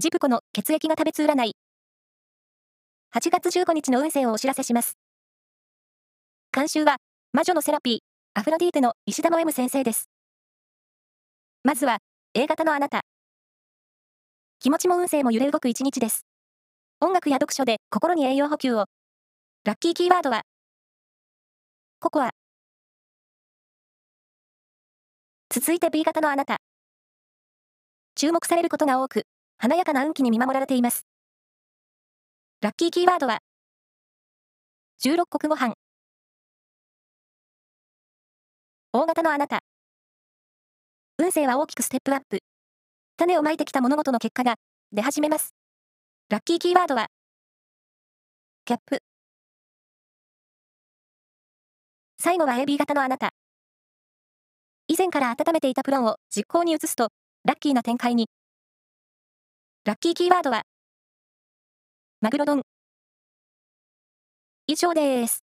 ジプコの血液が食べつ占い。8月15日の運勢をお知らせします。監修は、魔女のセラピー、アフロディーテの石田の M 先生です。まずは、A 型のあなた。気持ちも運勢も揺れ動く一日です。音楽や読書で心に栄養補給を。ラッキーキーワードは、ココア。続いて B 型のあなた。注目されることが多く、華やかな運気に見守られています。ラッキーキーワードは、16国ご飯。大型のあなた。運勢は大きくステップアップ。種をまいてきた物事の結果が出始めます。ラッキーキーワードは、キャップ。最後は AB 型のあなた。以前から温めていたプランを実行に移すと、ラッキーな展開に。ラッキーキーワードは、マグロ丼。以上です。